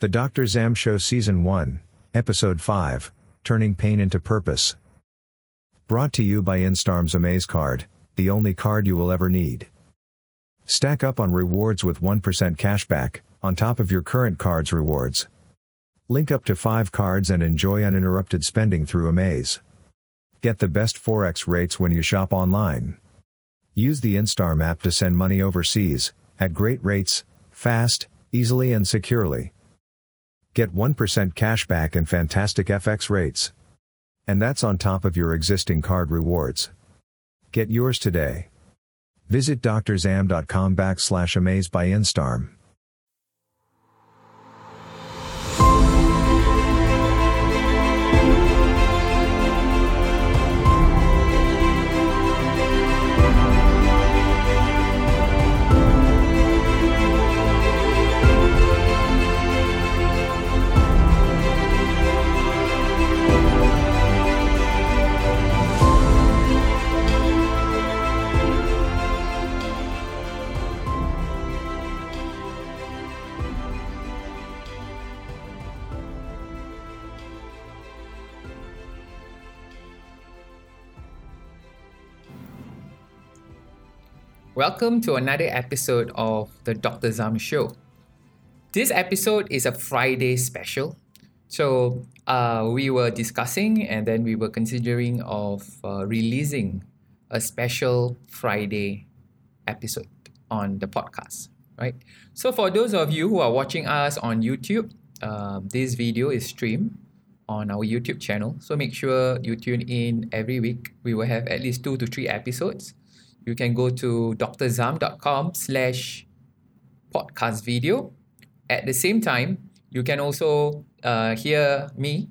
The Dr. Zam Show Season 1, Episode 5 Turning Pain into Purpose. Brought to you by Instarem's Amaze Card, the only card you will ever need. Stack up on rewards with 1% cashback, on top of your current card's rewards. Link up to 5 cards and enjoy uninterrupted spending through Amaze. Get the best Forex rates when you shop online. Use the Instarm app to send money overseas, at great rates, fast, easily and securely. Get 1% cashback and fantastic FX rates. And that's on top of your existing card rewards. Get yours today. Visit drzam.com backslash amaze by Instarem. Welcome to another episode of the Dr. Zam Show. This episode is a Friday special. So uh, we were discussing and then we were considering of uh, releasing a special Friday episode on the podcast, right? So for those of you who are watching us on YouTube, uh, this video is streamed on our YouTube channel. So make sure you tune in every week. We will have at least two to three episodes you can go to drzam.com slash podcast video. At the same time, you can also uh, hear me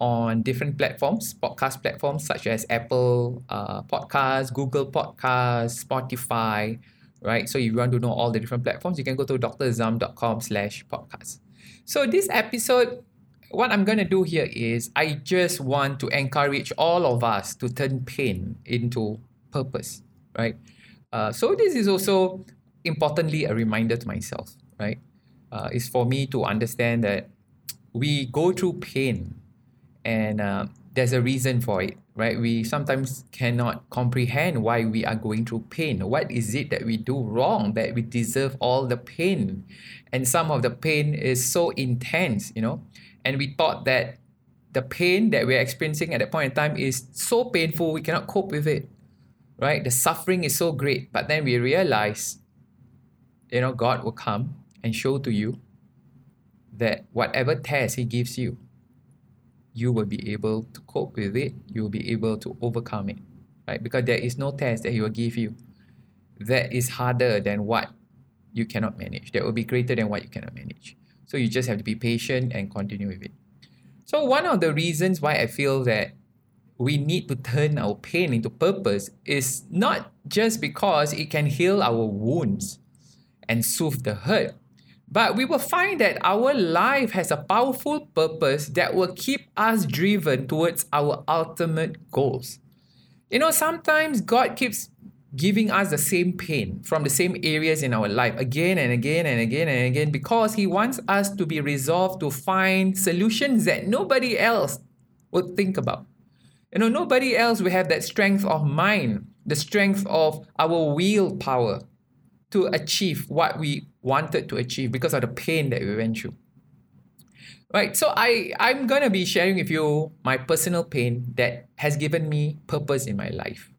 on different platforms, podcast platforms such as Apple uh, Podcasts, Google Podcasts, Spotify, right? So if you want to know all the different platforms, you can go to drzam.com slash podcast. So this episode, what I'm going to do here is I just want to encourage all of us to turn pain into purpose right? Uh, so this is also importantly a reminder to myself, right? Uh, is for me to understand that we go through pain and uh, there's a reason for it, right? We sometimes cannot comprehend why we are going through pain. What is it that we do wrong that we deserve all the pain? And some of the pain is so intense, you know, and we thought that the pain that we're experiencing at that point in time is so painful we cannot cope with it right? The suffering is so great, but then we realize, you know, God will come and show to you that whatever test He gives you, you will be able to cope with it, you will be able to overcome it, right? Because there is no test that He will give you that is harder than what you cannot manage, that will be greater than what you cannot manage. So you just have to be patient and continue with it. So, one of the reasons why I feel that we need to turn our pain into purpose is not just because it can heal our wounds and soothe the hurt, but we will find that our life has a powerful purpose that will keep us driven towards our ultimate goals. You know, sometimes God keeps giving us the same pain from the same areas in our life again and again and again and again because He wants us to be resolved to find solutions that nobody else would think about. You know, nobody else will have that strength of mind, the strength of our willpower to achieve what we wanted to achieve because of the pain that we went through. Right, so I, I'm gonna be sharing with you my personal pain that has given me purpose in my life.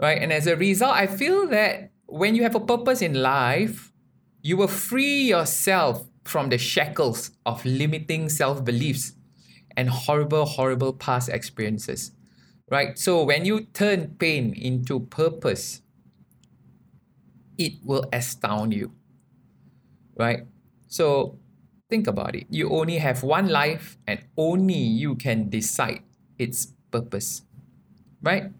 Right, and as a result, I feel that when you have a purpose in life, you will free yourself from the shackles of limiting self beliefs and horrible, horrible past experiences. Right? So when you turn pain into purpose, it will astound you. Right? So think about it. You only have one life and only you can decide its purpose. Right?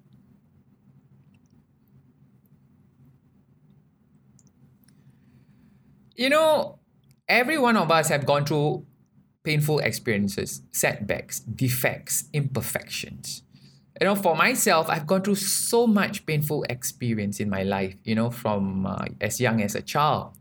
You know, every one of us have gone through painful experiences, setbacks, defects, imperfections. You know, for myself, I've gone through so much painful experience in my life, you know, from uh, as young as a child.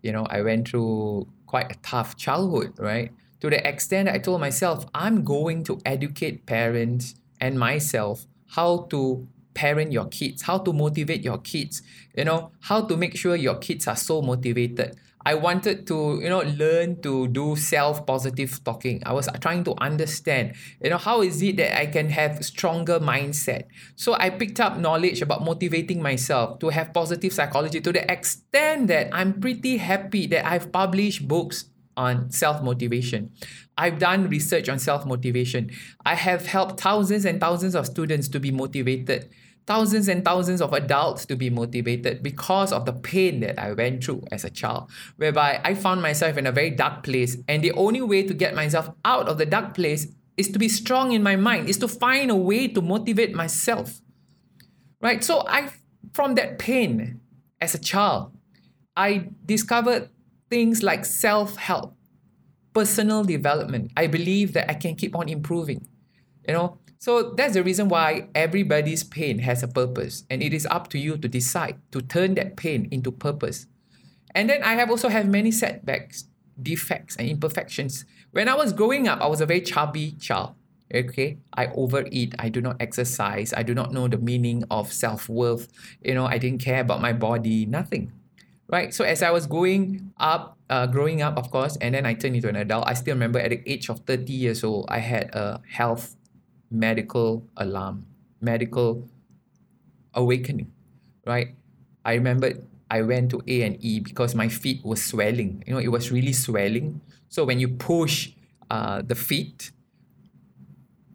You know, I went through quite a tough childhood, right? To the extent that I told myself, I'm going to educate parents and myself how to parent your kids, how to motivate your kids, you know, how to make sure your kids are so motivated. I wanted to, you know, learn to do self-positive talking. I was trying to understand, you know, how is it that I can have stronger mindset. So I picked up knowledge about motivating myself to have positive psychology to the extent that I'm pretty happy that I've published books on self motivation. I've done research on self motivation. I have helped thousands and thousands of students to be motivated thousands and thousands of adults to be motivated because of the pain that I went through as a child, whereby I found myself in a very dark place. And the only way to get myself out of the dark place is to be strong in my mind, is to find a way to motivate myself. Right? So I from that pain as a child, I discovered things like self-help, personal development. I believe that I can keep on improving. You know, so that's the reason why everybody's pain has a purpose, and it is up to you to decide to turn that pain into purpose. And then I have also have many setbacks, defects, and imperfections. When I was growing up, I was a very chubby child. Okay, I overeat. I do not exercise. I do not know the meaning of self worth. You know, I didn't care about my body. Nothing right? So as I was growing up, uh, growing up, of course, and then I turned into an adult, I still remember at the age of 30 years old, I had a health medical alarm, medical awakening, right? I remember I went to A and E because my feet were swelling. You know, it was really swelling. So when you push uh, the feet,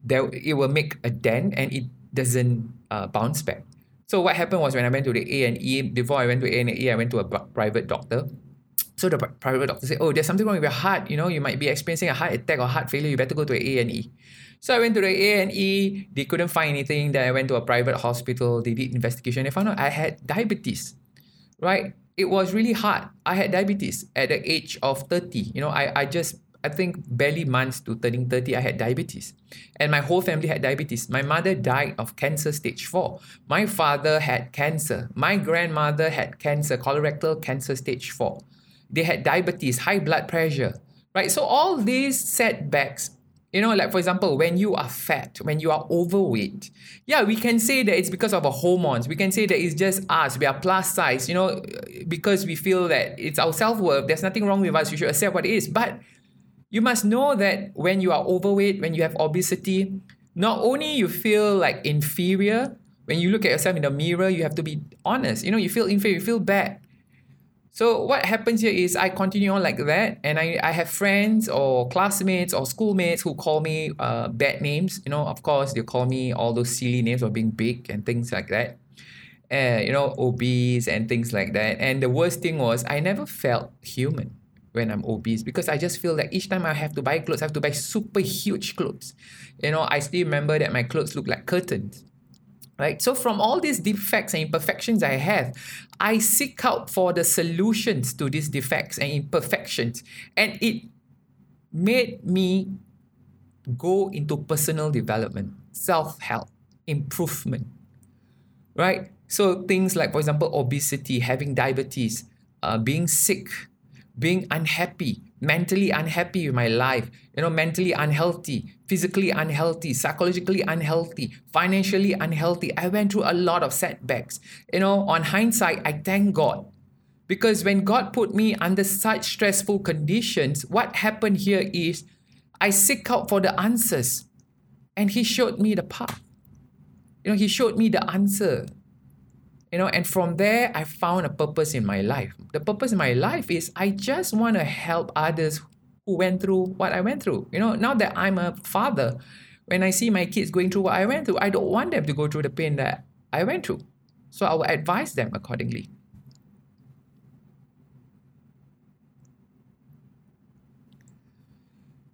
there it will make a dent and it doesn't uh, bounce back. So what happened was when I went to the A and E, before I went to A and E, I went to a private doctor. So the private doctor said, "Oh, there's something wrong with your heart. You know, you might be experiencing a heart attack or heart failure. You better go to A and E." So I went to the A and E. They couldn't find anything. Then I went to a private hospital. They did investigation. They found out I had diabetes. Right? It was really hard. I had diabetes at the age of 30. You know, I, I just I think barely months to turning 30, I had diabetes. And my whole family had diabetes. My mother died of cancer stage 4. My father had cancer. My grandmother had cancer, colorectal cancer stage 4. They had diabetes, high blood pressure. Right? So all these setbacks you know, like for example, when you are fat, when you are overweight, yeah, we can say that it's because of our hormones. We can say that it's just us. We are plus size, you know, because we feel that it's our self worth. There's nothing wrong with us. We should accept what it is. But you must know that when you are overweight, when you have obesity, not only you feel like inferior, when you look at yourself in the mirror, you have to be honest. You know, you feel inferior, you feel bad. So what happens here is I continue on like that, and I, I have friends or classmates or schoolmates who call me uh, bad names. You know, of course, they call me all those silly names of being big and things like that. Uh, you know, obese and things like that. And the worst thing was I never felt human when I'm obese because I just feel like each time I have to buy clothes, I have to buy super huge clothes. You know, I still remember that my clothes look like curtains right? So from all these defects and imperfections I have, I seek out for the solutions to these defects and imperfections, and it made me go into personal development, self-help, improvement, right? So things like, for example, obesity, having diabetes, uh, being sick, being unhappy, mentally unhappy with my life, you know, mentally unhealthy, physically unhealthy, psychologically unhealthy, financially unhealthy. I went through a lot of setbacks. You know, on hindsight, I thank God. Because when God put me under such stressful conditions, what happened here is I seek out for the answers and He showed me the path. You know, He showed me the answer you know and from there i found a purpose in my life. The purpose in my life is i just want to help others who went through what i went through. You know now that i'm a father when i see my kids going through what i went through i don't want them to go through the pain that i went through. So i will advise them accordingly.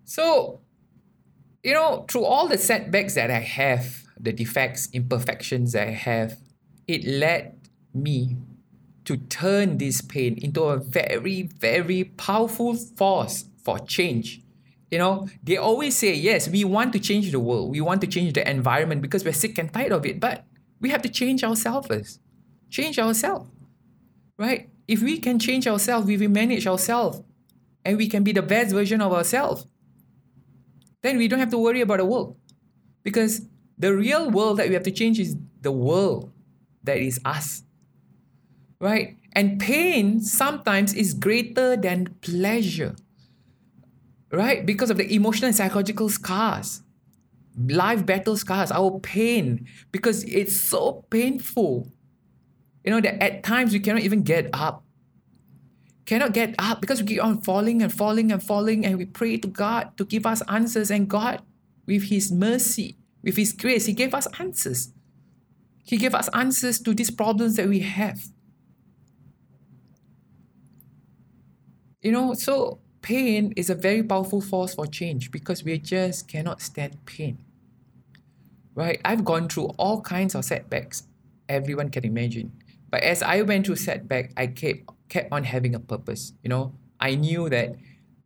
So you know through all the setbacks that i have the defects imperfections that i have it led me to turn this pain into a very, very powerful force for change. You know, they always say, yes, we want to change the world, we want to change the environment because we're sick and tired of it, but we have to change ourselves first. Change ourselves, right? If we can change ourselves, we will manage ourselves and we can be the best version of ourselves, then we don't have to worry about the world. Because the real world that we have to change is the world that is us. Right? And pain sometimes is greater than pleasure. Right? Because of the emotional and psychological scars. Life battle scars, our pain, because it's so painful. You know, that at times we cannot even get up. Cannot get up because we keep on falling and falling and falling, and we pray to God to give us answers. And God, with His mercy, with His grace, He gave us answers. He gave us answers to these problems that we have. You know, so pain is a very powerful force for change because we just cannot stand pain. Right? I've gone through all kinds of setbacks, everyone can imagine. But as I went through setback, I kept kept on having a purpose. You know, I knew that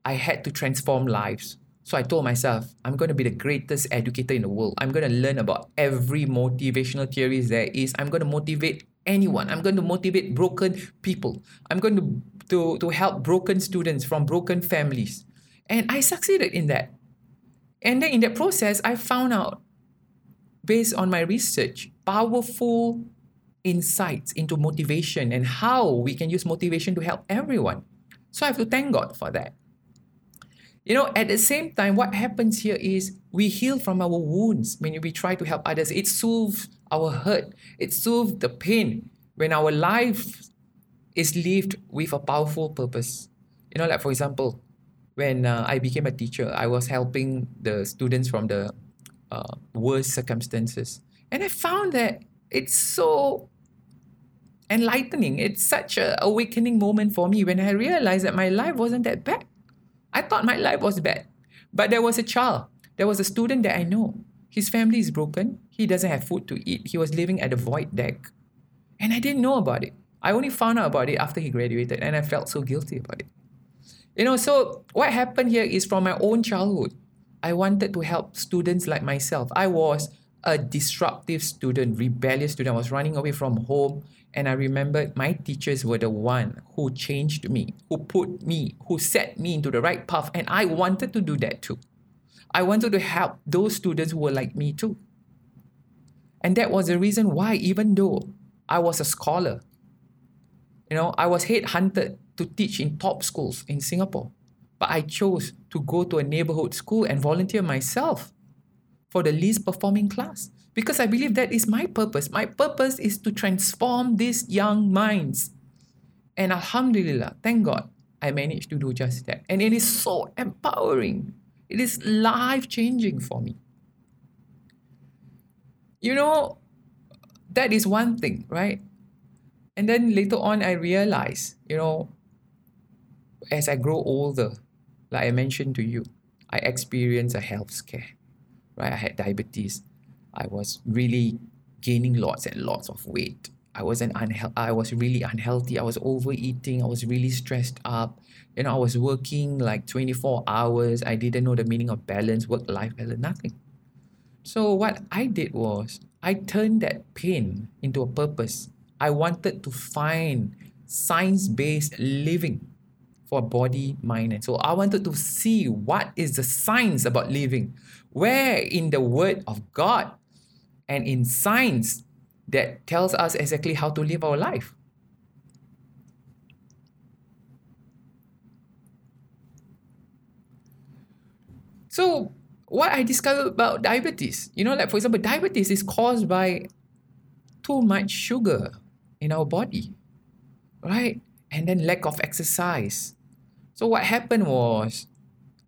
I had to transform lives. So I told myself, I'm going to be the greatest educator in the world. I'm going to learn about every motivational theories there is. I'm going to motivate anyone. I'm going to motivate broken people. I'm going to, to, to help broken students from broken families. And I succeeded in that. And then in that process, I found out, based on my research, powerful insights into motivation and how we can use motivation to help everyone. So I have to thank God for that. You know, at the same time, what happens here is we heal from our wounds when we try to help others. It soothes our hurt, it soothes the pain when our life is lived with a powerful purpose. You know, like for example, when uh, I became a teacher, I was helping the students from the uh, worst circumstances. And I found that it's so enlightening. It's such a awakening moment for me when I realized that my life wasn't that bad. I thought my life was bad. But there was a child, there was a student that I know. His family is broken. He doesn't have food to eat. He was living at a void deck. And I didn't know about it. I only found out about it after he graduated and I felt so guilty about it. You know, so what happened here is from my own childhood. I wanted to help students like myself. I was a disruptive student, rebellious student. I was running away from home. And I remembered my teachers were the one who changed me, who put me, who set me into the right path. And I wanted to do that too. I wanted to help those students who were like me too. And that was the reason why, even though I was a scholar, you know, I was headhunted to teach in top schools in Singapore. But I chose to go to a neighborhood school and volunteer myself for the least performing class because I believe that is my purpose. My purpose is to transform these young minds. And Alhamdulillah, thank God, I managed to do just that. And it is so empowering. It is life changing for me. You know, that is one thing, right? And then later on, I realized, you know, as I grow older, like I mentioned to you, I experience a health scare, right? I had diabetes. I was really gaining lots and lots of weight. I wasn't unhealthy. I was really unhealthy. I was overeating. I was really stressed up. You know, I was working like 24 hours. I didn't know the meaning of balance, work life balance, nothing. So, what I did was I turned that pain into a purpose. I wanted to find science based living for body, mind, and soul. I wanted to see what is the science about living. Where in the Word of God and in science that tells us exactly how to live our life. So, what I discovered about diabetes, you know, like for example, diabetes is caused by too much sugar in our body, right? And then lack of exercise. So, what happened was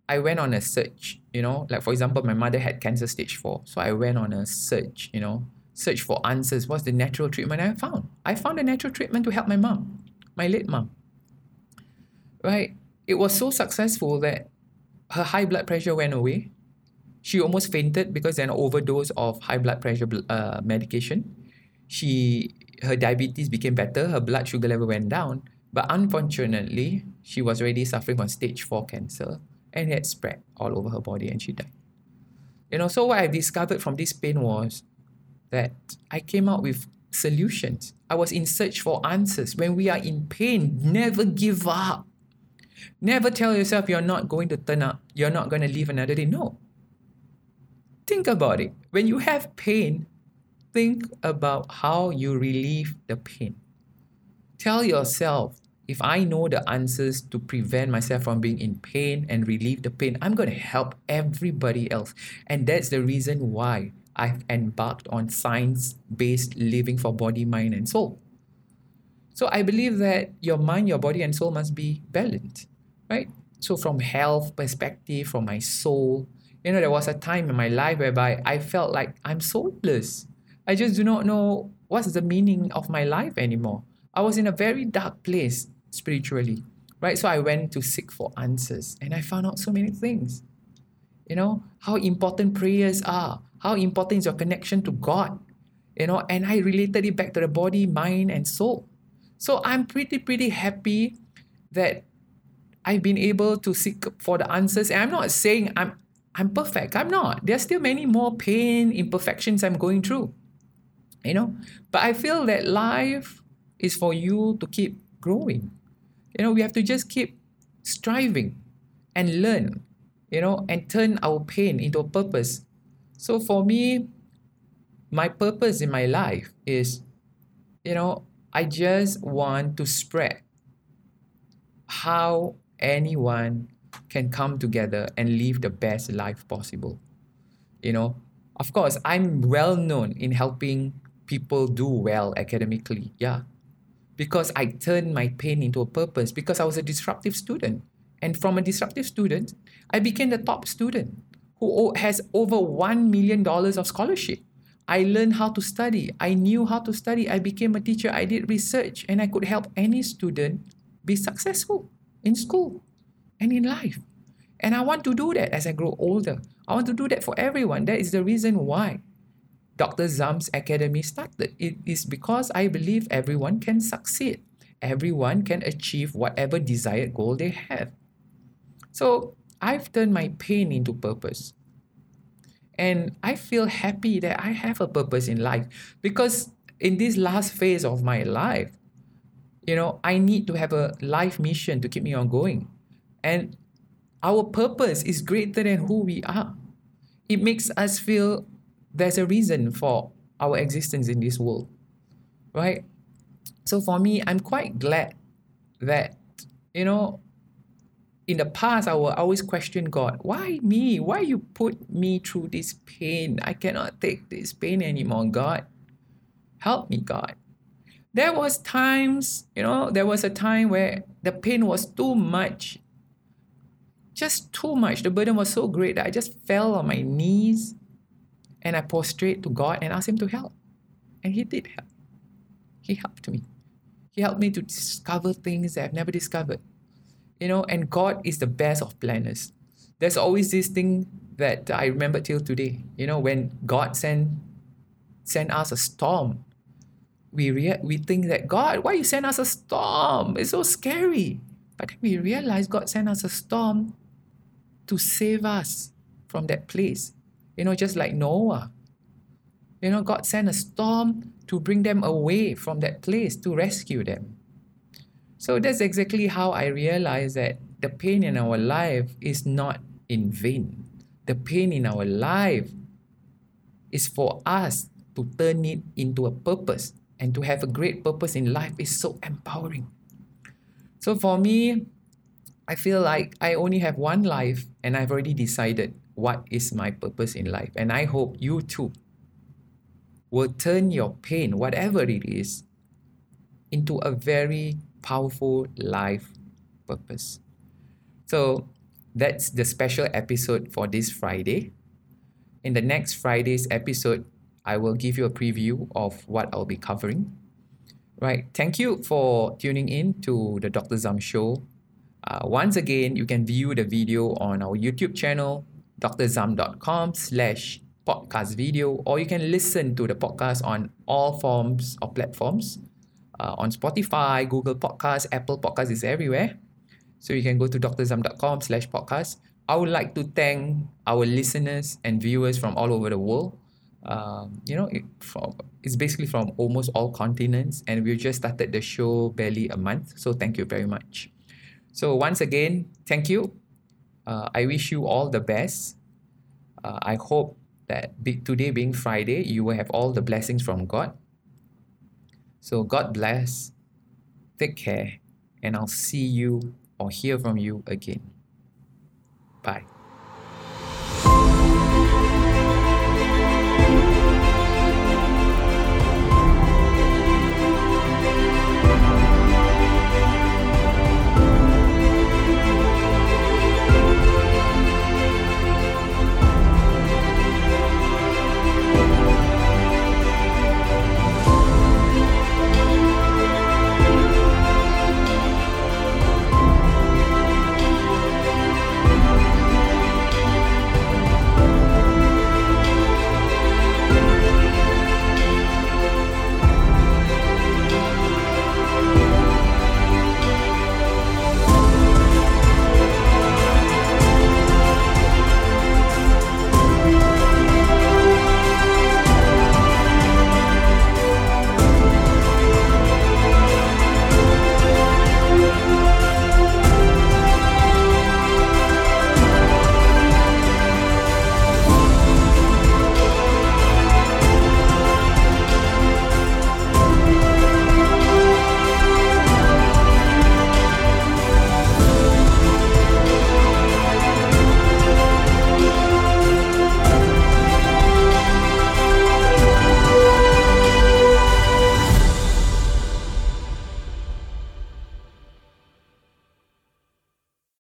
I went on a search, you know, like for example, my mother had cancer stage four. So I went on a search, you know, search for answers. What's the natural treatment I found? I found a natural treatment to help my mom, my late mom. Right? It was so successful that her high blood pressure went away. She almost fainted because an overdose of high blood pressure uh, medication. She her diabetes became better, her blood sugar level went down, but unfortunately, she was already suffering from stage 4 cancer and it had spread all over her body and she died. You know, so what I discovered from this pain was that I came out with solutions. I was in search for answers. When we are in pain, never give up. Never tell yourself you're not going to turn up, you're not going to live another day. No. Think about it. When you have pain, think about how you relieve the pain. Tell yourself, if I know the answers to prevent myself from being in pain and relieve the pain, I'm going to help everybody else. And that's the reason why I've embarked on science based living for body, mind, and soul. So I believe that your mind, your body, and soul must be balanced, right? So, from health perspective, from my soul, you know, there was a time in my life whereby I felt like I'm soulless. I just do not know what's the meaning of my life anymore. I was in a very dark place spiritually, right? So I went to seek for answers and I found out so many things. You know, how important prayers are, how important is your connection to God, you know, and I related it back to the body, mind, and soul. So I'm pretty, pretty happy that I've been able to seek for the answers. And I'm not saying I'm I'm perfect. I'm not. There's still many more pain, imperfections I'm going through. You know? But I feel that life is for you to keep growing. You know, we have to just keep striving and learn, you know, and turn our pain into a purpose. So for me, my purpose in my life is, you know, I just want to spread how anyone can come together and live the best life possible. You know, of course, I'm well known in helping people do well academically. Yeah because I turned my pain into a purpose because I was a disruptive student. And from a disruptive student, I became the top student who has over $1 million of scholarship. I learned how to study. I knew how to study. I became a teacher. I did research and I could help any student be successful in school and in life. And I want to do that as I grow older. I want to do that for everyone. That is the reason why Dr. Zam's Academy started. It is because I believe everyone can succeed. Everyone can achieve whatever desired goal they have. So I've turned my pain into purpose. And I feel happy that I have a purpose in life because in this last phase of my life, you know, I need to have a life mission to keep me on going. And our purpose is greater than who we are. It makes us feel there's a reason for our existence in this world, right? So for me, I'm quite glad that, you know, in the past, I will always question God. Why me? Why you put me through this pain? I cannot take this pain anymore, God. Help me, God. There was times, you know, there was a time where the pain was too much. Just too much. The burden was so great that I just fell on my knees and I prostrate to God and asked Him to help. And He did help. He helped me. He helped me to discover things that I've never discovered. You know, and God is the best of planners. There's always this thing that I remember till today. You know, when God sent sent us a storm, we rea- we think that God, why you send us a storm? It's so scary. But then we realize God sent us a storm to save us from that place you know, just like Noah. You know, God sent a storm to bring them away from that place to rescue them. So that's exactly how I realized that the pain in our life is not in vain. The pain in our life is for us to turn it into a purpose and to have a great purpose in life is so empowering. So for me, I feel like I only have one life and I've already decided what is my purpose in life. And I hope you too will turn your pain, whatever it is, into a very powerful life purpose. So that's the special episode for this Friday. In the next Friday's episode, I will give you a preview of what I'll be covering. Right. Thank you for tuning in to the Dr. Zam Show. Uh, once again, you can view the video on our YouTube channel, drzam.com slash podcast video, or you can listen to the podcast on all forms of platforms. Uh, on Spotify, Google Podcasts, Apple Podcasts is everywhere. So you can go to drzam.com slash podcast. I would like to thank our listeners and viewers from all over the world. Um, you know, it, from, it's basically from almost all continents, and we just started the show barely a month. So thank you very much. So, once again, thank you. Uh, I wish you all the best. Uh, I hope that today being Friday, you will have all the blessings from God. So, God bless. Take care. And I'll see you or hear from you again. Bye.